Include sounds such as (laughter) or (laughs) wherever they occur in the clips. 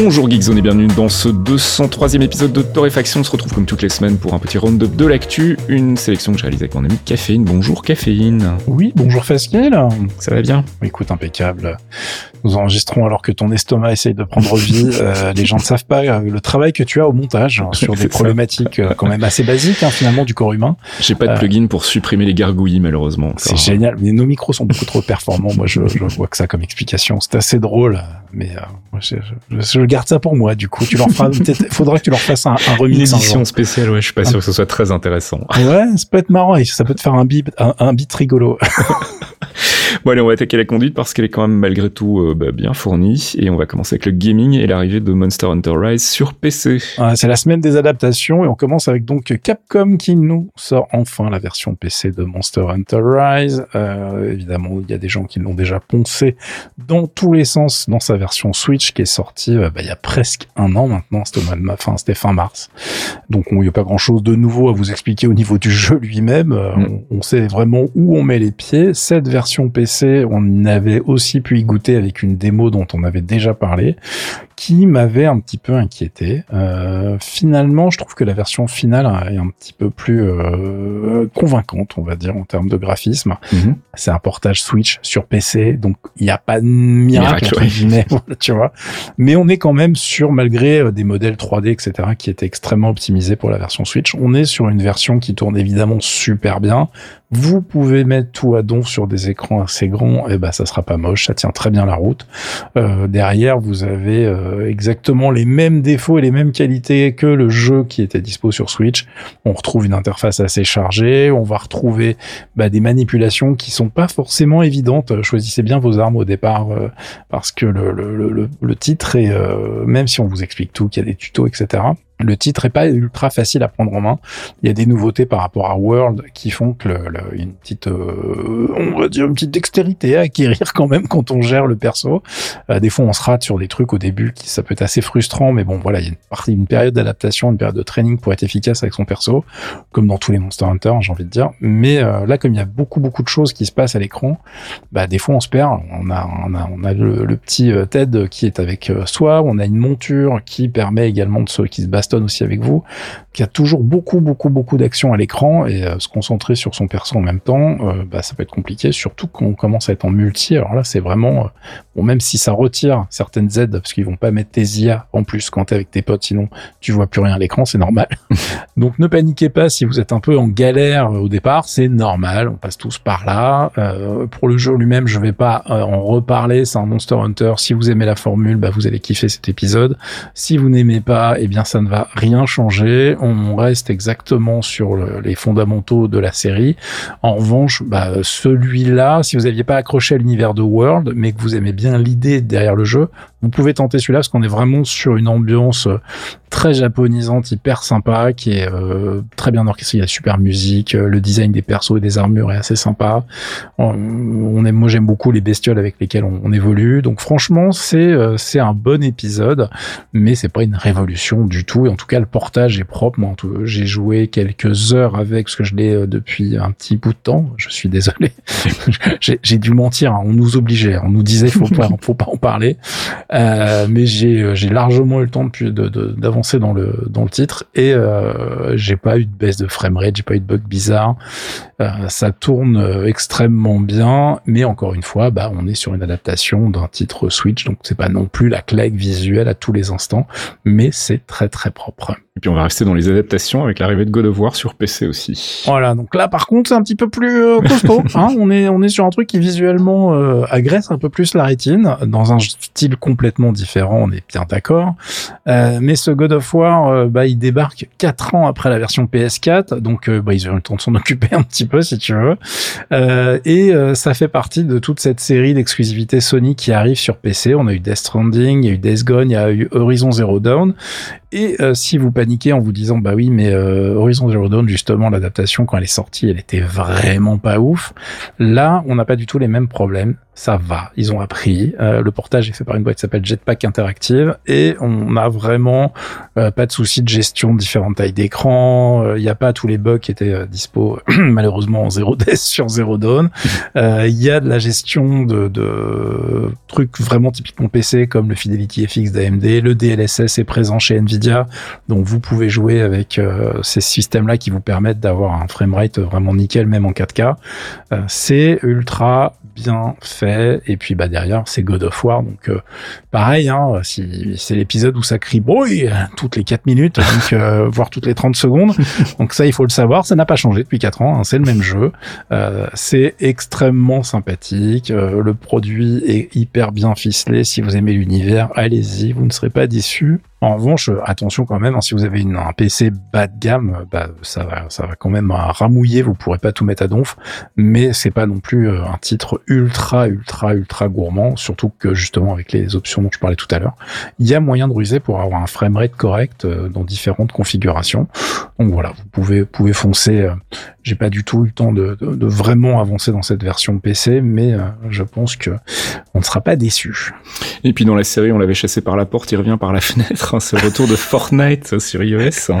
Bonjour Geekzone et bienvenue dans ce 203e épisode de Torréfaction. On se retrouve comme toutes les semaines pour un petit round-up de l'actu, une sélection que j'ai réalisée avec mon ami Caféine. Bonjour Caféine. Oui, bonjour Fasquille. Ça va bien? Écoute, impeccable. Nous enregistrons alors que ton estomac essaye de prendre vie. (laughs) Euh, les gens ne savent pas euh, le travail que tu as au montage hein, sur (laughs) des problématiques euh, quand même assez basiques hein, finalement du corps humain. J'ai pas de plugin pour supprimer les gargouillis malheureusement. C'est génial, mais nos micros sont beaucoup trop performants. Moi, je, je vois que ça comme explication. C'est assez drôle, mais je, je, garde ça pour moi. Du coup, tu leur feras. (laughs) faudra que tu leur fasses un, un remix. Une édition spéciale. Ouais, je suis pas sûr que ce soit très intéressant. Ouais, ça peut être marrant et ça peut te faire un beat, un, un beat rigolo. (laughs) (laughs) bon allez, on va attaquer la conduite parce qu'elle est quand même malgré tout euh, bah, bien fournie. Et on va commencer avec le gaming et l'arrivée de Monster Hunter Rise sur PC. c'est la semaine des adaptations et on commence avec donc Capcom qui nous sort enfin la version PC de Monster Hunter Rise. Euh, évidemment, il y a des gens qui l'ont déjà poncé dans tous les sens dans sa version Switch qui est sortie euh, bah, il y a presque un an maintenant. C'était fin, c'était fin mars. Donc il n'y a pas grand chose de nouveau à vous expliquer au niveau du jeu lui-même. Mm. On, on, sait vraiment où on met les pieds. Cette version PC, on avait aussi pu y goûter avec une démo dont on avait déjà parlé, qui m'avait un petit peu inquiété. Euh, finalement, je trouve que la version finale est un petit peu plus euh, convaincante, on va dire, en termes de graphisme. Mhm. C'est un portage Switch sur PC, donc il n'y a pas de miracle, (laughs) tu vois. Mais on est quand même sur, malgré euh, des modèles 3D, etc., qui étaient extrêmement optimisés pour la version Switch, on est sur une version qui tourne évidemment super bien. Vous pouvez mettre tout à don sur des écrans assez grands, et eh ben ça sera pas moche, ça tient très bien la route. Euh, derrière, vous avez euh, exactement les mêmes défauts et les mêmes qualités que le jeu qui était dispo sur Switch. On retrouve une interface assez chargée, on va retrouver bah, des manipulations qui sont pas forcément évidentes. Choisissez bien vos armes au départ euh, parce que le, le, le, le titre est, euh, même si on vous explique tout, qu'il y a des tutos, etc le titre est pas ultra facile à prendre en main. Il y a des nouveautés par rapport à World qui font que le, le, une petite, euh, on va dire une petite dextérité à acquérir quand même quand on gère le perso. Euh, des fois, on se rate sur des trucs au début qui ça peut être assez frustrant, mais bon, voilà, il y a une partie, une période d'adaptation, une période de training pour être efficace avec son perso, comme dans tous les Monster Hunter, j'ai envie de dire. Mais euh, là, comme il y a beaucoup beaucoup de choses qui se passent à l'écran, bah des fois on se perd. On a on a on a le, petit Ted qui est avec soi, on a une monture qui permet également de ceux qui se battent aussi avec vous, qui a toujours beaucoup, beaucoup, beaucoup d'actions à l'écran et euh, se concentrer sur son perso en même temps, euh, bah, ça peut être compliqué, surtout quand on commence à être en multi. Alors là, c'est vraiment, euh, bon, même si ça retire certaines aides, parce qu'ils vont pas mettre tes IA en plus quand t'es avec tes potes, sinon tu vois plus rien à l'écran, c'est normal. (laughs) Donc ne paniquez pas si vous êtes un peu en galère au départ, c'est normal, on passe tous par là. pour le jeu lui-même, je vais pas en reparler, c'est un Monster Hunter. Si vous aimez la formule, bah, vous allez kiffer cet épisode. Si vous n'aimez pas, eh bien ça ne va rien changer. On reste exactement sur les fondamentaux de la série. En revanche, bah, celui-là, si vous n'aviez pas accroché à l'univers de World, mais que vous aimez bien l'idée derrière le jeu, vous pouvez tenter celui-là parce qu'on est vraiment sur une ambiance euh, très japonisante, hyper sympa, qui est euh, très bien orchestrée. Il y a super musique, euh, le design des persos et des armures est assez sympa. On, aime, moi j'aime beaucoup les bestioles avec lesquelles on, évolue. Donc franchement, c'est c'est un bon épisode, mais c'est pas une révolution du tout. Et en tout cas, le portage est propre. Moi, j'ai joué quelques heures avec, parce que je l'ai depuis un petit bout de temps. Je suis désolé. (laughs) j'ai dû mentir. Hein. On nous obligeait. Hein. On nous disait faut pas, faut pas en parler. Euh, mais j'ai euh, j'ai largement eu le temps de d'avancer dans le dans le titre et euh, j'ai pas eu de baisse de framerate, j'ai pas eu de bug bizarre. Euh, ça tourne euh, extrêmement bien, mais encore une fois, bah on est sur une adaptation d'un titre Switch, donc c'est pas non plus la claque visuelle à tous les instants, mais c'est très très propre. Et puis on va rester dans les adaptations avec l'arrivée de God of War sur PC aussi. Voilà, donc là par contre c'est un petit peu plus euh, (laughs) costaud. hein on est on est sur un truc qui visuellement euh, agresse un peu plus la rétine dans un style complètement différent, on est bien d'accord. Euh, mais ce God of War, euh, bah, il débarque quatre ans après la version PS4, donc bah, ils ont eu le temps de s'en (laughs) occuper un petit peu si tu veux. et ça fait partie de toute cette série d'exclusivités Sony qui arrive sur PC. On a eu Death Stranding, il y a eu Death Gone, il y a eu Horizon Zero Dawn. Et euh, si vous paniquez en vous disant bah oui mais euh, Horizon Zero Dawn justement l'adaptation quand elle est sortie elle était vraiment pas ouf. Là on n'a pas du tout les mêmes problèmes. Ça va, ils ont appris. Euh, le portage est fait par une boîte qui s'appelle Jetpack Interactive et on a vraiment pas de soucis de gestion de différentes tailles d'écran. Il n'y a pas tous les bugs qui étaient dispo (clears throat) malheureusement en Zero Death (laughs) sur Zero Dawn. Il y a de la gestion de, trucs vraiment typiquement PC comme le Fidelity FX d'AMD. Le DLSS est présent chez Nvidia donc vous pouvez jouer avec euh, ces systèmes-là qui vous permettent d'avoir un framerate vraiment nickel, même en 4K. Euh, c'est ultra fait. Et puis bah derrière, c'est God of War. Donc euh, pareil, hein, si c'est l'épisode où ça crie brouille toutes les 4 minutes, donc (laughs) voire toutes les 30 secondes. Donc ça, il faut le savoir, ça n'a pas changé depuis 4 ans. Hein, c'est le même jeu. c'est extrêmement sympathique. le produit est hyper bien ficelé. Si vous aimez l'univers, allez-y, vous ne serez pas déçus. En revanche, attention quand même, hein, si vous avez une, un PC bas de gamme, bah, ça va, ça va quand même ramouiller. Vous pourrez pas tout mettre à donf, mais c'est pas non plus euh, un titre ultra, ultra, ultra gourmand. Surtout que justement avec les options dont je parlais tout à l'heure, il y a moyen de ruser pour avoir un framerate correct euh, dans différentes configurations. Donc voilà, vous pouvez, pouvez foncer. Euh, j'ai pas du tout eu le temps de, de, de, vraiment avancer dans cette version PC, mais je pense que on ne sera pas déçu. Et puis dans la série, on l'avait chassé par la porte, il revient par la fenêtre. Ce retour de Fortnite sur iOS.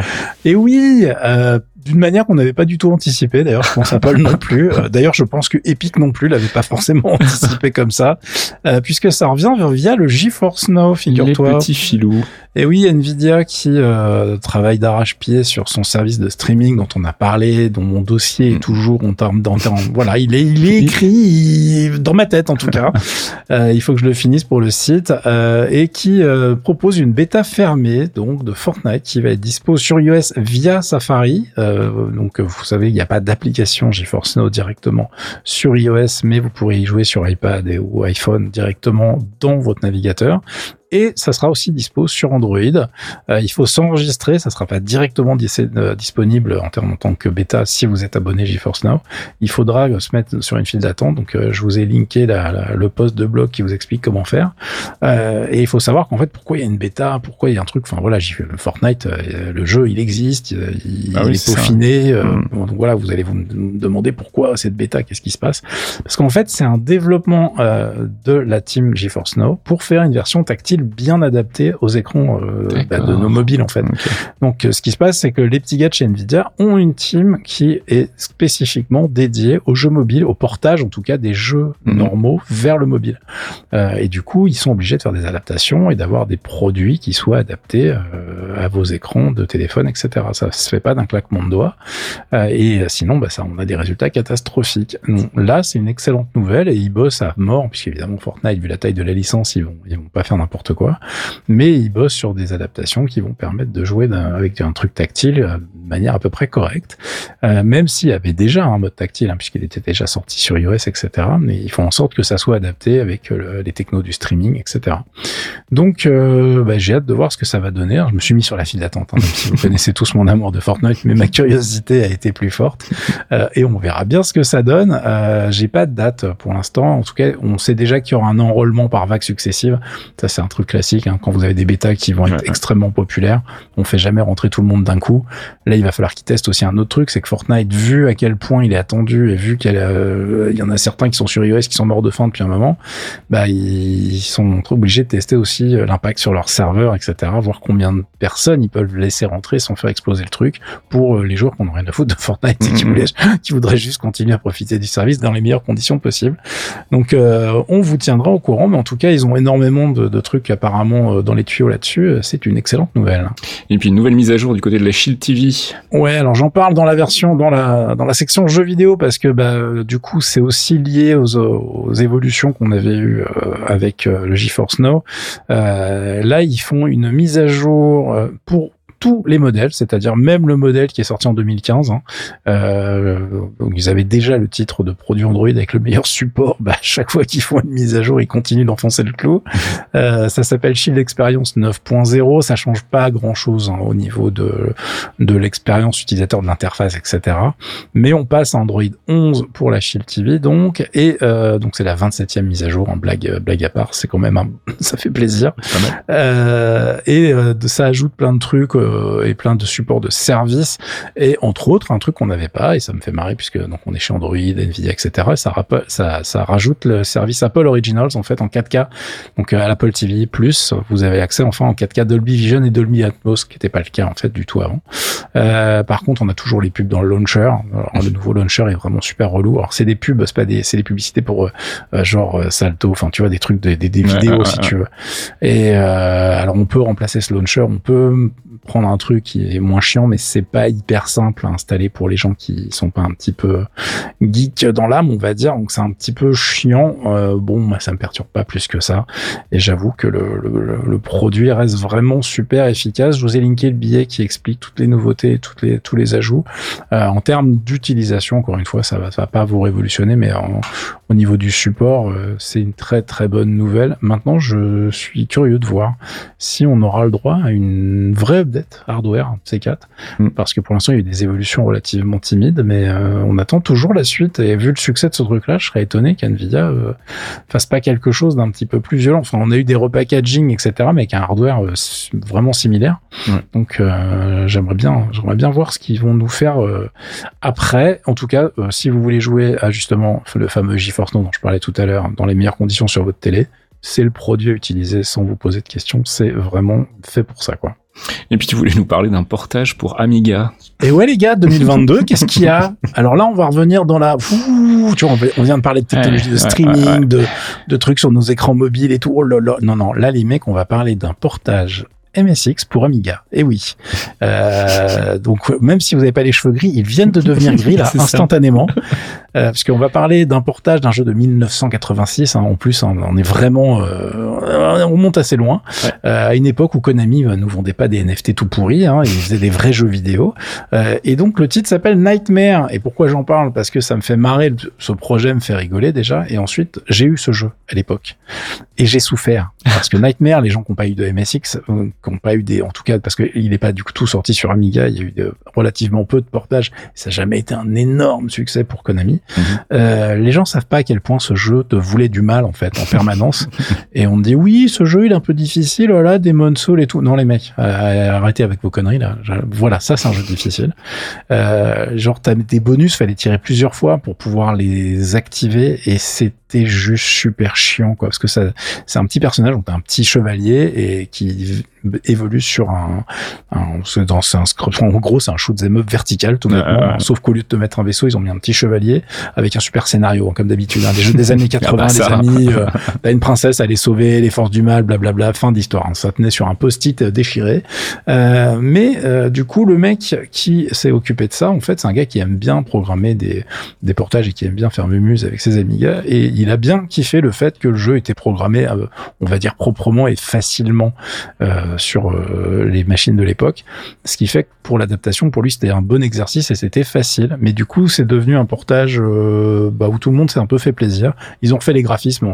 Et oui, euh, d'une manière qu'on n'avait pas du tout anticipé. D'ailleurs, je pense à Paul non plus. Euh, d'ailleurs, je pense que Epic non plus l'avait pas forcément (laughs) anticipé comme ça, euh, puisque ça revient via le GeForce Now, figure-toi. Les petits filous. Et oui, Nvidia qui euh, travaille d'arrache-pied sur son service de streaming dont on a parlé, dont mon dossier est mm. toujours en termes voilà, il est il est écrit dans ma tête en tout cas. (laughs) Euh, il faut que je le finisse pour le site euh, et qui euh, propose une bêta fermée donc de Fortnite qui va être dispo sur iOS via Safari. Donc vous savez, il n'y a pas d'application GeForce Now directement sur iOS, mais vous pourrez y jouer sur iPad ou iPhone directement dans votre navigateur et ça sera aussi dispo sur Android. Euh, il faut s'enregistrer, ça sera pas directement euh, disponible en, termes, en tant que bêta si vous êtes abonné GeForce Now. Il faudra se mettre sur une file d'attente. Donc euh, je vous ai linké la, le post de blog qui vous explique comment faire. et il faut savoir qu'en fait pourquoi il y a une bêta, pourquoi il y a un truc. Enfin voilà, Fortnite, le jeu il existe, il, ah est peaufiné. Mm. donc voilà, vous allez vous demander pourquoi cette bêta, qu'est-ce qui se passe Parce qu'en fait c'est un développement de la team GeForce Now pour faire une version tactile bien adapté aux écrans euh, bah, de nos mobiles en fait. Donc euh, ce qui se passe, c'est que les petits gars de chez Nvidia ont une team qui est spécifiquement dédiée aux jeux mobiles, au portage en tout cas des jeux mhm. normaux vers le mobile. Euh, et du coup, ils sont obligés de faire des adaptations et d'avoir des produits qui soient adaptés à vos écrans de téléphone, etc. Ça se fait pas d'un claquement de doigts. et sinon, bah, ça, on a des résultats catastrophiques. là, c'est une excellente nouvelle et ils bossent à mort, puisqu'évidemment Fortnite, vu la taille de la licence, ils vont, ils vont pas faire n'importe quoi. Mais ils bossent sur des adaptations qui vont permettre de jouer avec un truc tactile euh, de manière à peu près correcte. Euh, même s'il y avait déjà un mode tactile, hein, puisqu'il était déjà sorti sur iOS, etc. Mais ils font en sorte que ça soit adapté avec euh, les technos du streaming, etc. Donc, bah, j'ai hâte de voir ce que ça va donner. je me suis mis sur la file d'attente, hein, si vous (laughs) connaissez tous mon amour de Fortnite, mais ma curiosité a été plus forte. et on verra bien ce que ça donne. j'ai pas de date pour l'instant. En tout cas, on sait déjà qu'il y aura un enrôlement par vague successive. Ça, c'est un truc classique. Hein. Quand vous avez des bêtas qui vont être extrêmement populaires, on fait jamais rentrer tout le monde d'un coup. Là, il va falloir qu'ils testent aussi un autre truc, c'est que Fortnite, vu à quel point il est attendu et vu qu'il euh, y en a certains qui sont sur iOS qui sont morts de faim depuis un moment, bah ils sont obligés de tester aussi euh, l'impact sur leur serveur, etc. Voir combien de personnes ils peuvent laisser rentrer sans faire exploser le truc pour euh, les joueurs qu'on n'aurait rien à foutre de Fortnite et qui, mm-hmm. voulaient, (laughs) qui voudraient juste continuer à profiter du service dans les meilleures conditions possibles. Donc on vous tiendra au courant, mais en tout cas ils ont énormément de, de trucs apparemment euh, dans les tuyaux là-dessus, euh, c'est une excellente nouvelle. Et puis une nouvelle mise à jour du côté de la Shield TV. Ouais, alors j'en parle dans la version, dans la dans la section jeux vidéo parce que bah du coup c'est aussi lié aux, aux évolutions qu'on avait eues euh, avec le GeForce Now. Euh, là ils font une mise à jour pour tous les modèles, c'est-à-dire même le modèle qui est sorti en 2015. Hein. Euh, donc ils avaient déjà le titre de produit Android avec le meilleur support. (laughs) Bah, chaque fois qu'ils font une mise à jour, ils continuent d'enfoncer le clou. (laughs) Euh, ça s'appelle Shield Experience 9.0. Ça change pas grand-chose hein, au niveau de de l'expérience utilisateur de l'interface, etc. Mais on passe à Android 11 pour la Shield TV, donc et euh, donc c'est la 27e mise à jour. En blague blague à part, c'est quand même un, (laughs) ça fait plaisir. Euh, et euh, ça ajoute plein de trucs euh, et plein de supports de services et entre autres un truc qu'on n'avait pas et ça me fait marrer puisque donc on est chez Android, Nvidia, etc. Ça, ça, ça rajoute le service Apple Originals en fait en 4K. Donc à l'Apple TV Plus, vous avez accès enfin en 4K Dolby Vision et Dolby Atmos, qui n'était pas le cas en fait du tout avant. Euh, par contre, on a toujours les pubs dans le launcher. Alors, le nouveau launcher est vraiment super relou. Alors c'est des pubs, c'est pas des, c'est des publicités pour euh, genre Salto, enfin tu vois des trucs, des, des, des vidéos si tu veux. Et euh, alors on peut remplacer ce launcher, on peut prendre un truc qui est moins chiant, mais c'est pas hyper simple à installer pour les gens qui sont pas un petit peu geek dans l'âme, on va dire. Donc c'est un petit peu chiant. Euh, bon, ça me perturbe pas plus que ça. Et j'avoue que le, le, le, produit reste vraiment super efficace. Je vous ai linké le billet qui explique toutes les nouveautés, toutes les tous les ajouts. Euh, en termes d'utilisation, encore une fois, ça va, ça va pas vous révolutionner, mais au niveau du support, euh, c'est une très très bonne nouvelle. Maintenant, je suis curieux de voir si on aura le droit à une vraie hardware C4, mm. parce que pour l'instant il y a eu des évolutions relativement timides, mais euh, on attend toujours la suite. Et vu le succès de ce truc-là, je serais étonné qu'Nvidia euh, fasse pas quelque chose d'un petit peu plus violent. Enfin, on a eu des repackaging, etc., mais avec un hardware euh, vraiment similaire. Donc, j'aimerais bien, j'aimerais bien voir ce qu'ils vont nous faire après. En tout cas, si vous voulez jouer à justement le fameux GeForce Now dont je parlais tout à l'heure, dans les meilleures conditions sur votre télé, c'est le produit à utiliser sans vous poser de questions. C'est vraiment fait pour ça, quoi. Et puis tu voulais nous parler d'un portage pour Amiga. Et ouais les gars, 2022, qu'est-ce qu'il y a? Alors là, on va revenir dans la... tu vois, on vient de parler de technologie de streaming, de, de trucs sur nos écrans mobiles et tout. Oh là là. Non, non, là les mecs, on va parler d'un portage MSX pour Amiga. Et oui. Euh, donc même si vous n'avez pas les cheveux gris, ils viennent de devenir gris là (laughs) instantanément. Euh, parce qu'on va parler d'un portage d'un jeu de 1986. Hein. En plus, on est vraiment, euh, on monte assez loin. Euh, à une époque où Konami euh, nous vendait pas des NFT tout pourris, hein, ils faisaient des vrais jeux vidéo. Euh, et donc le titre s'appelle Nightmare. Et pourquoi j'en parle? Parce que ça me fait marrer. Ce projet me fait rigoler déjà. Et ensuite, j'ai eu ce jeu à l'époque et j'ai souffert parce que Nightmare, les gens qui n'ont pas eu de MSX, qui n'ont pas eu des, en tout cas parce qu'il n'est pas du tout sorti sur Amiga, il y a eu de, relativement peu de portages. Ça n'a jamais été un énorme succès pour Konami. Mhm. Euh, les gens savent pas à quel point ce jeu te voulait du mal en fait en permanence. (laughs) et on dit oui, ce jeu il est un peu difficile, voilà, Demon Soul et tout. Non les mecs, euh, arrêtez avec vos conneries là. Voilà, ça c'est un jeu difficile. Euh, genre t'as des bonus, fallait tirer plusieurs fois pour pouvoir les activer et c'était juste super chiant quoi parce que ça c'est un petit personnage donc t'as un petit chevalier et qui évolue sur un, un dans un en gros c'est un shoot 'em up vertical tout simplement sauf qu'au lieu de te mettre un vaisseau ils ont mis un petit chevalier avec un super scénario comme d'habitude hein, des jeux des années 80 (laughs) ah bah les amis euh, t'as une princesse elle est sauvée les forces du mal blablabla fin d'histoire hein, ça tenait sur un post-it euh, déchiré. Euh, mais euh, du coup le mec qui s'est occupé de ça en fait c'est un gars qui aime bien programmer des des portages et qui aime bien faire mumuse avec ses Amiga et il a bien kiffé le fait que le jeu était programmé on va dire proprement et facilement. Euh, sur euh, les machines de l'époque. Ce qui fait que pour l'adaptation, pour lui, c'était un bon exercice et c'était facile. Mais du coup, c'est devenu un portage euh, bah, où tout le monde s'est un peu fait plaisir. Ils ont fait les graphismes,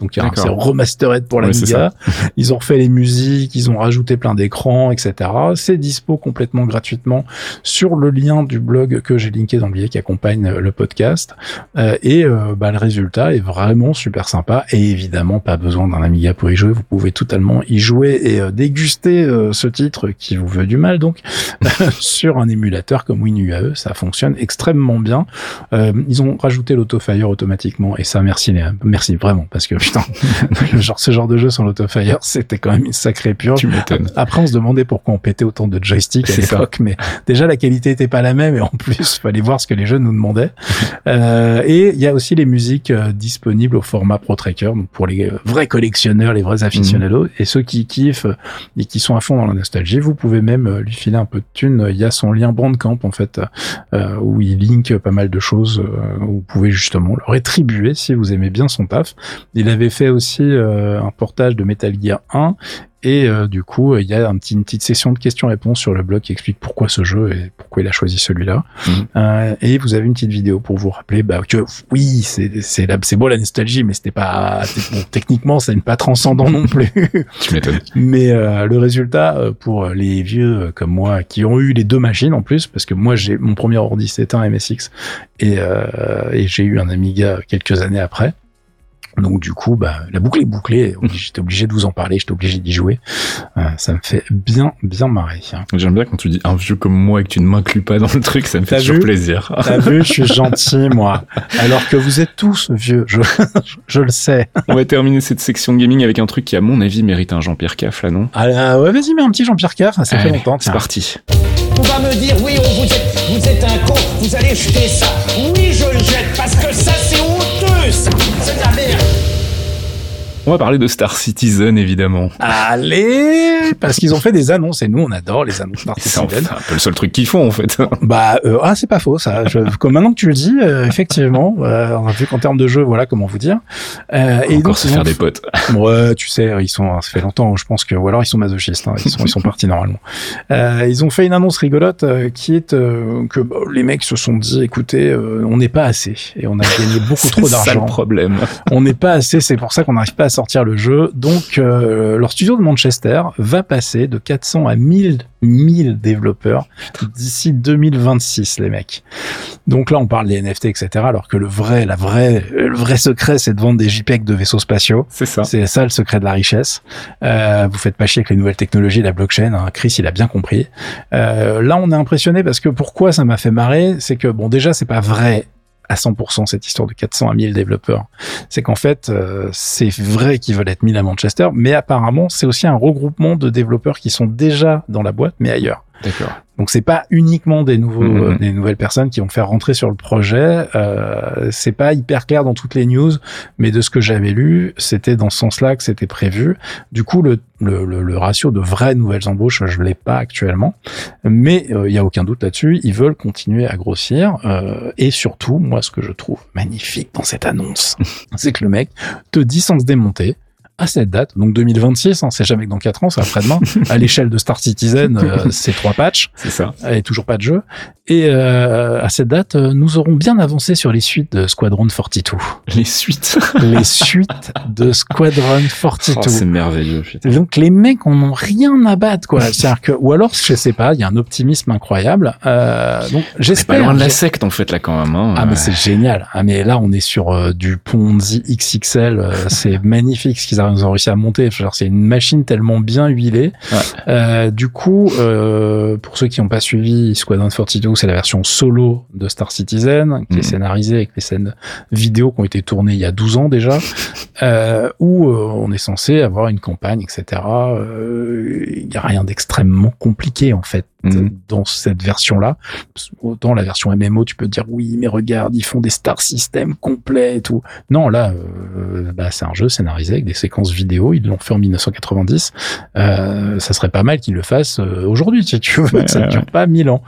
donc c'est remastered pour la ouais, (laughs) ils ont refait les musiques, ils ont rajouté plein d'écrans, etc. C'est dispo complètement gratuitement sur le lien du blog que j'ai linké dans le billet qui accompagne le podcast. et bah, le résultat est vraiment super sympa et évidemment pas besoin d'un Amiga pour y jouer. Vous pouvez totalement y jouer et déguster euh, ce titre qui vous veut du mal donc (laughs) sur un émulateur comme WinUAE, ça fonctionne extrêmement bien. Euh, ils ont rajouté l'autofire automatiquement et ça merci merci vraiment parce que putain (laughs) (laughs) genre ce genre de jeu sans l'autofire c'était quand même une sacrée purge. Tu m'étonnes. Après on se demandait pourquoi on pétait autant de joysticks à l'époque, mais déjà la qualité était pas la même et en plus fallait voir ce que les jeunes nous demandaient. Euh, et il y a aussi les musiques disponibles au format Pro Tracker donc pour les vrais collectionneurs, les vrais aficionados mhm. et ceux qui kiffent et qui sont à fond dans la nostalgie, vous pouvez même euh, lui filer un peu de thunes. Il y a son lien Bandcamp en fait, euh, où il link pas mal de choses. Euh, où vous pouvez justement le rétribuer si vous aimez bien son taf. Il avait fait aussi un portage de Metal Gear 1 Et euh, du coup, il y a un petit, une petite session de questions-réponses sur le blog qui explique pourquoi ce jeu et pourquoi il a choisi celui-là. Mhm. Euh, et vous avez une petite vidéo pour vous rappeler bah, que oui, c'est c'est c'est beau la nostalgie, mais c'était pas bon, techniquement, ça n'est pas transcendant non plus. (laughs) Tu m'étonnes. Mais euh, le résultat euh, pour les vieux euh, comme moi qui ont eu les deux machines en plus, parce que moi j'ai mon premier ordi c'était un MSX et, euh, et j'ai eu un Amiga quelques années après. Donc du coup, bah, la boucle est bouclée. J'étais obligé de vous en parler, j'étais obligé d'y jouer. Euh, ça me fait bien, bien marrer. hein. J'aime bien quand tu dis un vieux comme moi et que tu ne m'inclus pas dans le truc, ça me fait toujours plaisir. T'as vu, je suis (laughs) gentil moi. Alors que vous êtes tous vieux, je, je le sais. On va terminer cette section gaming avec un truc qui, à mon avis, mérite un Jean-Pierre Caff, là, non? Ah, ouais, vas-y, mets un petit Jean-Pierre Caff, ça fait longtemps. C'est parti. On va me dire, oui, on vous êtes, vous êtes un con, vous allez jeter ça. Oui, je le jette, parce que ça, On va parler de Star Citizen, évidemment. Allez, parce qu'ils ont fait des annonces et nous on adore les annonces Star C'est un, Citizen. peu le seul truc qu'ils font, en fait. (laughs) Bah euh, ah c'est pas faux ça. Je, comme maintenant que tu le dis, euh, effectivement, euh, on a vu qu'en termes de jeu, voilà comment vous dire. Euh, Et encore donc, se ils faire des potes. (laughs) Ouais, tu sais, ils sont, ça fait longtemps, je pense que, ou alors ils sont masochistes, hein, ils sont, ils sont partis normalement. Euh, ils ont fait une annonce rigolote euh, qui est euh, que bah, les mecs se sont dit, écoutez, euh, on n'est pas assez et on a gagné beaucoup (laughs) trop C'est ça le d'argent. problème. On n'est pas assez, c'est pour ça qu'on n'arrive pas à sortir le jeu. Donc, euh, leur studio de Manchester va passer de 400 à 1000, 1000 développeurs d'ici 2026, les mecs. Donc là, on parle des NFT, etc. Alors que le vrai, la vraie, le vrai secret, c'est de vendre des JPEG de vaisseaux spatiaux. C'est ça. C'est ça le secret de la richesse. Euh, vous faites pas chier avec les nouvelles technologies, la blockchain. hein. Chris, il a bien compris. Euh, là, on est impressionné parce que pourquoi ça m'a fait marrer, c'est que bon, déjà, c'est pas vrai à 100% cette histoire de 400 à 1000 développeurs. C'est qu'en fait, euh, c'est vrai qu'ils veulent être 1000 à Manchester, mais apparemment, c'est aussi un regroupement de développeurs qui sont déjà dans la boîte, mais ailleurs. D'accord. Donc c'est pas uniquement des nouveaux, Mhm. euh, des nouvelles personnes qui vont faire rentrer sur le projet. Euh, c'est pas hyper clair dans toutes les news, mais de ce que j'avais lu, c'était dans ce sens-là que c'était prévu. Du coup, le, le, le, le ratio de vraies nouvelles embauches, je l'ai pas actuellement, mais euh, il y a aucun doute là-dessus. Ils veulent continuer à grossir euh, et surtout, moi, ce que je trouve magnifique dans cette annonce, (laughs) c'est que le mec te dit sans se démonter. À cette date, donc 2026, hein, c'est jamais que dans 4 ans, c'est après-demain. à l'échelle de Star Citizen, euh, (laughs) c'est trois patchs C'est ça. et toujours pas de jeu. Et euh, à cette date, euh, nous aurons bien avancé sur les suites de Squadron 42. Les suites. (laughs) les suites de Squadron Oh, 42. c'est merveilleux. putain. donc les mecs en ont rien à battre quoi. C'est-à-dire que ou alors je sais pas, il y a un optimisme incroyable. Euh, donc C'est j'espère. pas loin de la secte, en fait, là, quand même. hein. ah mais c'est génial. Ah mais là on est sur euh, du Ponzi XXL. euh, c'est (laughs) magnifique ce qu'ils ont réussi à monter. Genre c'est une machine tellement bien huilée. Ouais. Euh, du coup, euh, pour ceux qui n'ont pas suivi Squadron 42, c'est la version solo de Star Citizen qui est Mhm. scénarisée avec les scènes vidéo qui ont été tournées il y a 12 ans déjà, (laughs) euh, où euh, on est censé avoir une campagne, etc. Il n'y a rien d'extrêmement compliqué en fait Mhm. dans cette version-là. Autant la version MMO, tu peux te dire oui, mais regarde, ils font des star systems complets et tout. Non, là, euh, bah, c'est un jeu scénarisé avec des séquences vidéo. Ils l'ont fait en 1990. Euh, ça serait pas mal qu'ils le fassent euh, aujourd'hui, si tu veux. Ouais, (laughs) ça ne ouais, dure pas mille ans.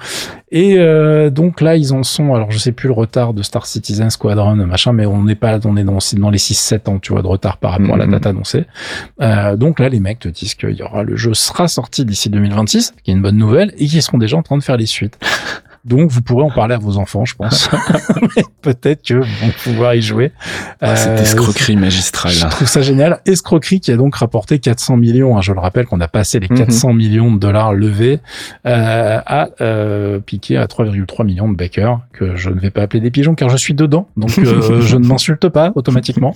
Et euh, donc là, ils en sont. Alors, je sais plus le retard de Star Citizen Squadron, machin, mais on n'est pas, on est dans, dans les 6-7 ans, tu vois, de retard par rapport à la Mhm. date annoncée. Euh, donc là, les mecs te disent qu'il y aura le jeu sera sorti d'ici 2026, qui est une bonne nouvelle, et qu'ils seront déjà en train de faire les suites. (laughs) Donc vous pourrez en parler à vos enfants, je pense. (laughs) Peut-être que vont pouvoir y jouer. Ah, cette Euh, escroquerie magistrale. je trouve ça génial. Escroquerie qui a donc rapporté 400 millions. hein, je le rappelle qu'on a passé les Mhm. 400 millions de dollars levés euh, à euh, piquer à 3,3 millions de backers que je ne vais pas appeler des pigeons car je suis dedans. Donc (laughs) je ne m'insulte pas automatiquement.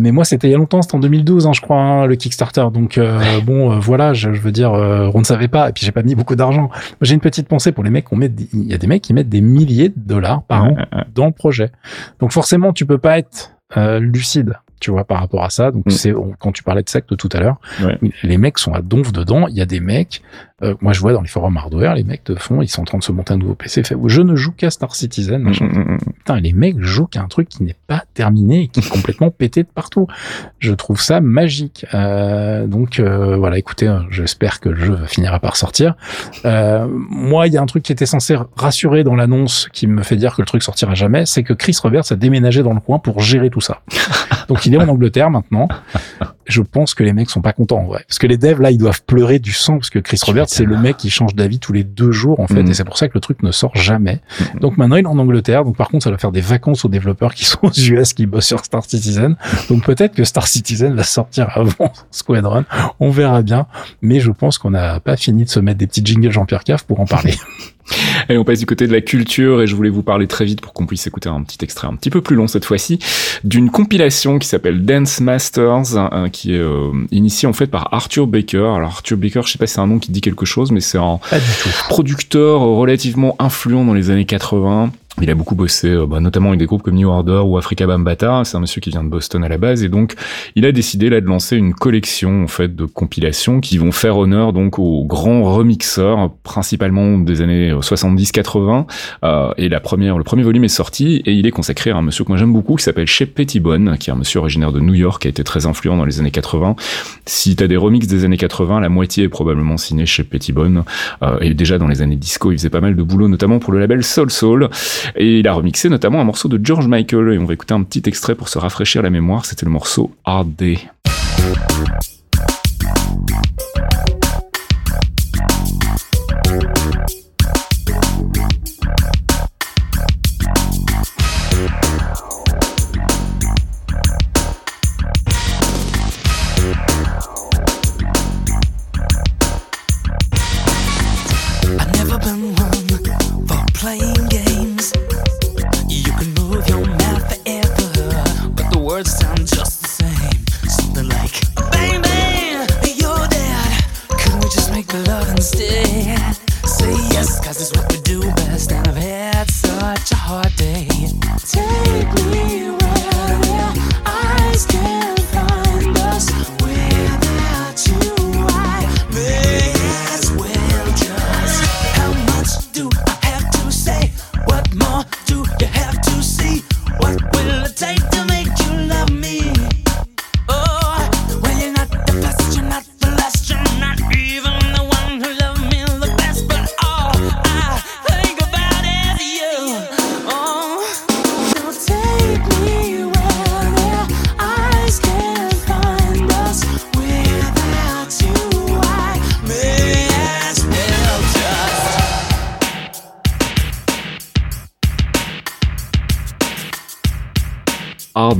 Mais moi c'était il y a longtemps, c'était en 2012 hein, je crois hein, le Kickstarter. Donc bon voilà, je, je veux dire on ne savait pas et puis j'ai pas mis beaucoup d'argent. J'ai une petite pensée pour les mecs qu'on met des- il y a des mecs qui mettent des milliers de dollars par an Ouais, ouais, ouais. dans le projet. Donc forcément, tu peux pas être euh, lucide, tu vois, par rapport à ça. Donc Mm. c'est quand tu parlais de secte tout à l'heure, Ouais. les mecs sont à donf dedans. Il y a des mecs, euh, moi je vois dans les forums hardware, les mecs te font, ils sont en train de se monter un nouveau PC. Fait, je ne joue qu'à Star Citizen. Mm, mm. Putain, les mecs jouent qu'à un truc qui n'est pas terminé et qui est complètement (laughs) pété de partout. Je trouve ça magique. Euh, donc euh, voilà, écoutez, euh, j'espère que le jeu finira par sortir. Moi, il y a un truc qui était censé rassurer dans l'annonce qui me fait dire que le truc sortira jamais, c'est que Chris Roberts a déménagé dans le coin pour gérer tout ça. (laughs) Donc il est en Angleterre maintenant. je pense que les mecs sont pas contents en vrai. Parce que les devs là, ils doivent pleurer du sang parce que Chris Roberts, c'est le mec qui change d'avis tous les deux jours en fait, Mhm. et c'est pour ça que le truc ne sort jamais. Mhm. Donc maintenant, il est en Angleterre. Donc par contre, ça va faire des vacances aux développeurs qui sont aux US, qui bossent sur Star Citizen. Donc peut-être que Star Citizen va sortir avant (laughs) Squadron. On verra bien. Mais je pense qu'on n'a pas fini de se mettre des petits jingles Jean-Pierre Cave pour en parler. (laughs) (laughs) Et on passe du côté de la culture et je voulais vous parler très vite pour qu'on puisse écouter un petit extrait un petit peu plus long cette fois-ci d'une compilation qui s'appelle Dance Masters hein, qui est euh, initiée en fait par Arthur Baker. Alors Arthur Baker, je sais pas si c'est un nom qui dit quelque chose mais c'est un producteur relativement influent dans les années 80. Il a beaucoup bossé, euh, bah, notamment avec des groupes comme New Order ou Africa Bambata. C'est un monsieur qui vient de Boston à la base, et donc il a décidé là de lancer une collection en fait de compilations qui vont faire honneur donc aux grands remixeurs, principalement des années 70-80. Euh, et la première, le premier volume est sorti et il est consacré à un monsieur que moi j'aime beaucoup qui s'appelle Shep Pettibone, qui est un monsieur originaire de New York, qui a été très influent dans les années 80. Si t'as des remixes des années 80, la moitié est probablement signé chez Pettibone. Euh, et déjà dans les années disco, il faisait pas mal de boulot, notamment pour le label Soul Soul. Et il a remixé notamment un morceau de George Michael. Et on va écouter un petit extrait pour se rafraîchir la mémoire. C'était le morceau Hard Day. Make love instead? Say yes, cause it's what we do best, and I've had such a hard day. Take me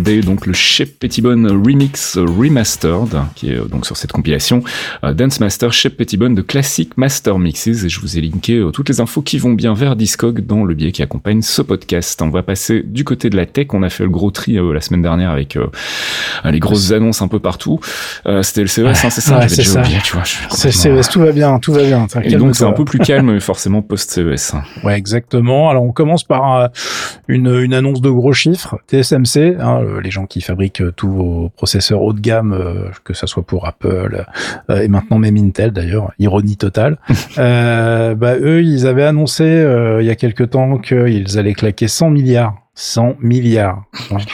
Day, donc le Shep Pettibone Remix Remastered, qui est euh, donc sur cette compilation euh, Dance Master Shep Pettibone de Classic Master Mixes. Et je vous ai linké euh, toutes les infos qui vont bien vers Discog dans le biais qui accompagne ce podcast. On va passer du côté de la tech. On a fait le gros tri la semaine dernière avec les grosses annonces un peu partout. C'était le CES, hein, c'est ça? Ouais, J'avais déjà ça. oublié, tu vois. C'est complètement- CES, tout va bien, tout va bien. Et donc c'est un peu plus calme, mais forcément post-CES. Ouais, exactement. Alors on commence par une, une annonce de gros chiffres. TSMC, hein, les gens qui fabriquent euh, tous vos processeurs haut de gamme, euh, que ça soit pour Apple euh, et maintenant même Intel d'ailleurs, ironie totale. (laughs) euh, bah eux, ils avaient annoncé euh, il y a quelque temps qu'ils allaient claquer 100 milliards 100 milliards.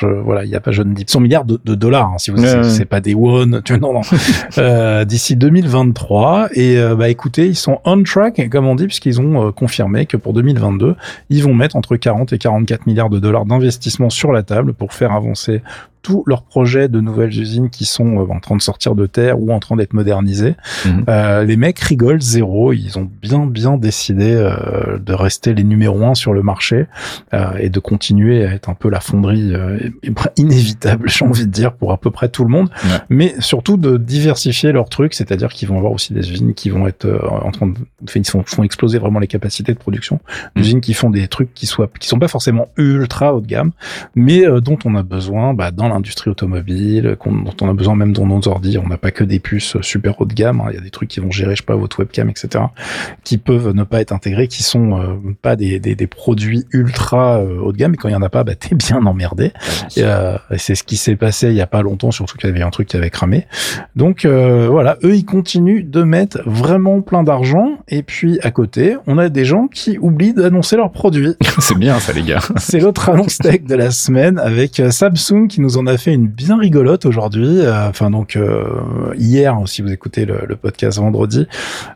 Je, voilà, il y a pas, je ne dis 100 milliards de, de dollars. hein, si vous, c'est, ouais. c'est pas des won. Tu non, non. (laughs) euh, d'ici 2023. Et euh, bah écoutez, ils sont on track, comme on dit, puisqu'ils ont euh, confirmé que pour 2022, ils vont mettre entre 40 et 44 milliards de dollars d'investissement sur la table pour faire avancer tous leurs projets de nouvelles usines qui sont euh, en train de sortir de terre ou en train d'être modernisées. Mhm. Euh, les mecs rigolent zéro. Ils ont bien bien décidé euh, de rester les numéros un sur le marché euh, et de continuer à être un peu la fonderie euh, (laughs) inévitable, j'ai envie de dire, pour à peu près tout le monde. Ouais. Mais surtout de diversifier leurs trucs, c'est-à-dire qu'ils vont avoir aussi des usines qui vont être euh, en train de ils font, font exploser vraiment les capacités de production. Des Mhm. usines qui font des trucs qui soient qui sont pas forcément ultra haut de gamme, mais dont on a besoin bah, dans l'industrie automobile, qu'on- dont on a besoin même dans nos ordi. On n'a pas que des puces super haut de gamme. hein. Il y a des trucs qui vont gérer, je sais pas, votre webcam, etc., qui peuvent ne pas être intégrés, qui sont euh, pas des, des, des produits ultra euh, haut de gamme. Et quand il y en a pas, bah, (laughs) t'es bien emmerdé. Et, euh, et c'est ce qui s'est passé il y a pas longtemps, surtout qu'il y avait un truc qui avait cramé. Donc euh, voilà, eux ils continuent de mettre vraiment plein d'argent. Et puis à côté, on a des gens qui oublient d'annoncer leurs produits. (laughs) c'est bien ça les gars. C'est l'autre annonce tech de la semaine avec euh, Samsung qui nous en a fait une bien rigolote aujourd'hui. Euh, Enfin donc euh, hier, si vous écoutez le, le podcast vendredi.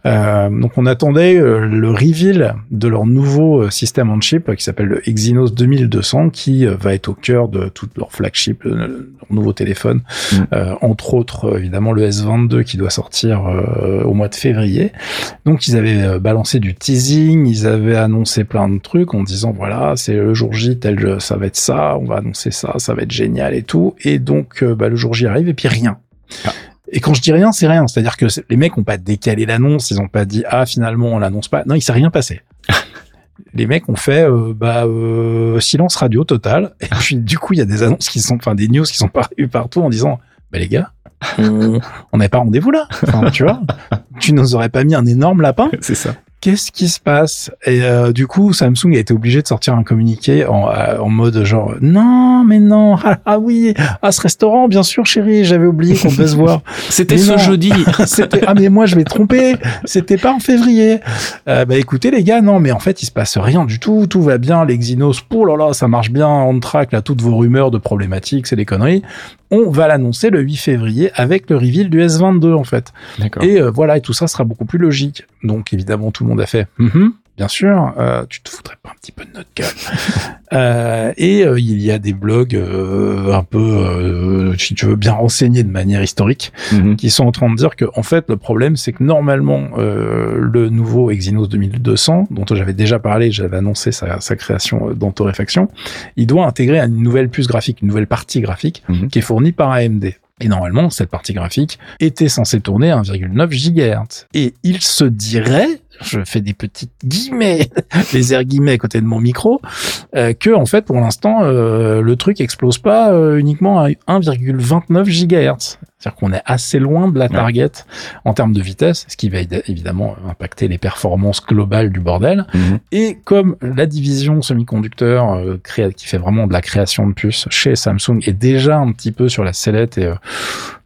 Euh, donc on attendait le reveal de leur nouveau système on chip qui s'appelle le Exynos 2200, qui va être au cœur de tout leur flagship, leur nouveau téléphone. Mm. Euh, entre autres, évidemment le S22 qui doit sortir euh, au mois de février. Donc ils avaient balancé du teasing, ils avaient annoncé plein de trucs en disant voilà c'est le jour J tel ça va être ça, on va annoncer ça, ça va être génial et tout. Et donc euh, bah, le jour J arrive et puis rien. Ah. Et quand je dis rien, c'est rien. C'est-à-dire que les mecs ont pas décalé l'annonce, ils ont pas dit ah finalement on l'annonce pas. Non, il s'est rien passé. (laughs) les mecs ont fait euh, bah euh, silence radio total. Et (laughs) puis du coup il y a des annonces qui sont, enfin des news qui sont parues partout en disant bah les gars, on on n'avait pas rendez-vous là. Enfin, tu vois, tu nous aurais pas mis un énorme lapin (laughs) C'est ça. Qu'est-ce qui se passe? Et euh, du coup, Samsung a été obligé de sortir un communiqué en, euh, en mode genre non, mais non, (laughs) ah, ah oui, à ce restaurant, bien sûr, chérie, j'avais oublié qu'on devait se voir. (laughs) C'était ce non. jeudi. (laughs) C'était ah mais moi je vais tromper, c'était pas en février. Euh, bah écoutez les gars, non mais en fait il se passe rien du tout, tout va bien, les Exynos, oh là là, ça marche bien, on track là toutes vos rumeurs de problématiques, c'est des conneries. On va l'annoncer le 8 février avec le reveal du S22 en fait. Et voilà, et tout ça sera beaucoup plus logique. Donc évidemment, tout le monde a fait. Mhm, bien sûr, euh, tu te foutrais pas un petit peu de notre gueule. (laughs) Euh, et euh, il y a des blogs un peu, si tu veux, bien renseignés de manière historique, Mhm. qui sont en train de dire que en fait le problème c'est que normalement le nouveau Exynos 2200 dont j'avais déjà parlé, j'avais annoncé sa, sa création dans Torréfaction, il doit intégrer une nouvelle puce graphique, une nouvelle partie graphique Mhm. qui est fournie par AMD. Et normalement, cette partie graphique était censée tourner à 1,9 GHz. Et il se dirait, je fais des petites guillemets, (laughs) les airs guillemets à côté de mon micro, euh, que en fait, pour l'instant, euh, le truc explose pas euh, uniquement à 1,29 GHz. C'est-à-dire qu'on est assez loin de la target en termes de vitesse, ce qui va évi- évidemment impacter les performances globales du bordel. Mhm. Et comme la division semi-conducteur euh, qui fait vraiment de la création de puces chez Samsung est déjà un petit peu sur la sellette et euh,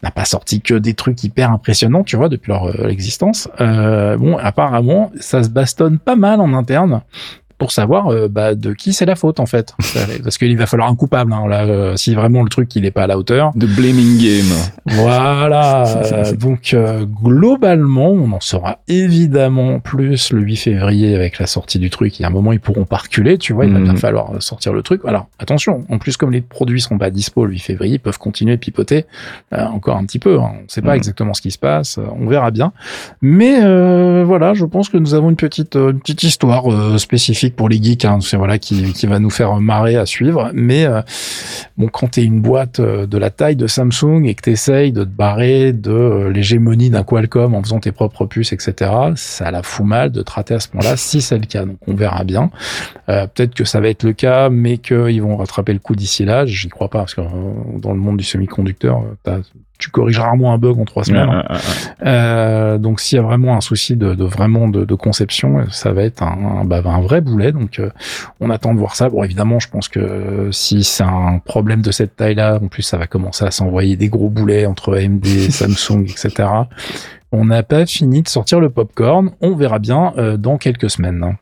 n'a pas sorti que des trucs hyper impressionnants, tu vois, depuis leur euh, existence. Bon, apparemment, ça se bastonne pas mal en interne pour savoir euh, bah, de qui c'est la faute en fait. (laughs) Parce qu'il va falloir un coupable. Hein, là, euh, si vraiment le truc il est pas à la hauteur. De Blaming Game. Voilà. (laughs) donc euh, globalement, on en saura évidemment plus le 8 février avec la sortie du truc. Il y a un moment, ils pourront pas reculer, tu vois. Il va Mhm. bien falloir euh, sortir le truc. Alors attention. En plus, comme les produits seront pas dispo le 8 février, ils peuvent continuer de pipoter encore un petit peu. hein. On sait pas Mhm. exactement ce qui se passe. On verra bien. Mais euh, voilà, je pense que nous avons une petite une petite histoire euh, pour les geeks. Hein, c'est voilà qui va nous faire marrer à suivre. Mais euh, bon, quand t'es une boîte euh, de la taille de Samsung et que t'essayes de te barrer de euh, l'hégémonie d'un Qualcomm en faisant tes propres puces, etc., ça la fout mal de te rater à ce point-là, si c'est le cas. On verra bien. Euh, Peut-être que ça va être le cas, mais qu'ils vont rattraper le coup d'ici là. J'y crois pas parce que dans le monde du semi-conducteur, tu corriges rarement un bug en trois semaines. Ah, ah, ah. Euh, donc s'il y a vraiment un souci de, de vraiment de, de conception, ça va être un, un, bah, un vrai boulet. Donc euh, on attend de voir ça. Bon évidemment, je pense que si c'est un problème de cette taille-là, en plus ça va commencer à s'envoyer des gros boulets entre AMD, (laughs) Samsung, etc. On n'a pas fini de sortir le popcorn. On verra bien euh, dans quelques semaines.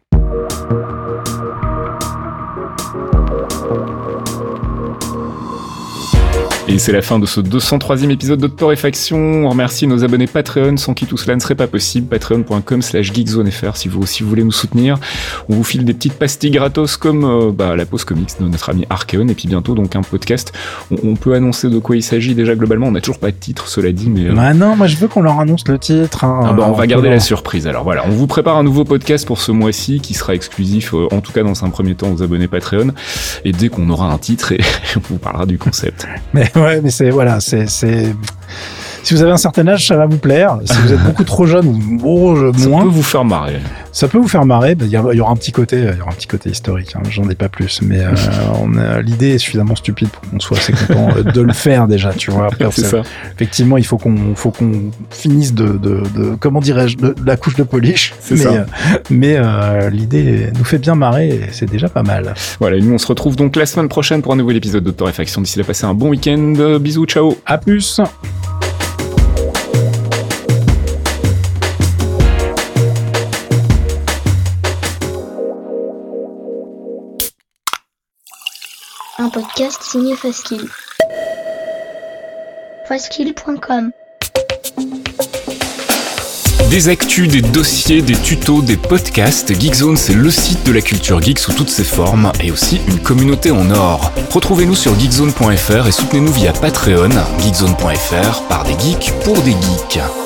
Et c'est la fin de ce 203e épisode de Torréfaction. On remercie nos abonnés Patreon, sans qui tout cela ne serait pas possible. Patreon.com slash geekzonefr si vous aussi voulez nous soutenir. On vous file des petites pastilles gratos comme euh, bah, la pause comics de notre ami Archeon et puis bientôt donc un podcast. On, on peut annoncer de quoi il s'agit déjà globalement. On n'a toujours pas de titre, cela dit, mais... euh, Bah non, moi je veux qu'on leur annonce le titre. hein. ah bah, on va peut garder la surprise. Alors voilà, on vous prépare un nouveau podcast pour ce mois-ci qui sera exclusif, euh, en tout cas dans un premier temps, aux abonnés Patreon. Et dès qu'on aura un titre, et (laughs) on vous parlera du concept. Mais ouais, mais c'est voilà, c'est. Si vous avez un certain âge, ça va vous plaire. Si vous êtes (laughs) beaucoup trop jeune ou oh, je- Ça moins, peut vous faire marrer. ça peut vous faire marrer. Bah, Il y, aura un petit côté, il y aura un petit côté historique. hein, J'en ai pas plus, mais euh, (laughs) l'idée est suffisamment stupide pour qu'on soit assez content euh, de le faire déjà. Tu vois. Après, (laughs) ça. effectivement, il faut qu'on faut qu'on finisse de, de, de comment dirais-je de, de la couche de polish. C'est mais ça. euh, mais euh, l'idée nous fait bien marrer. et C'est déjà pas mal. Voilà, et nous on se retrouve donc la semaine prochaine pour un nouvel épisode de Torréfaction. D'ici là, passez un bon week-end. Bisous, ciao À plus. Podcast signé Faskill. voicekill.com. Des actus, des dossiers, des tutos, des podcasts, Geekzone c'est le site de la culture geek sous toutes ses formes et aussi une communauté en or. Retrouvez-nous sur geekzone.fr et soutenez-nous via Patreon, geekzone.fr par des geeks pour des geeks.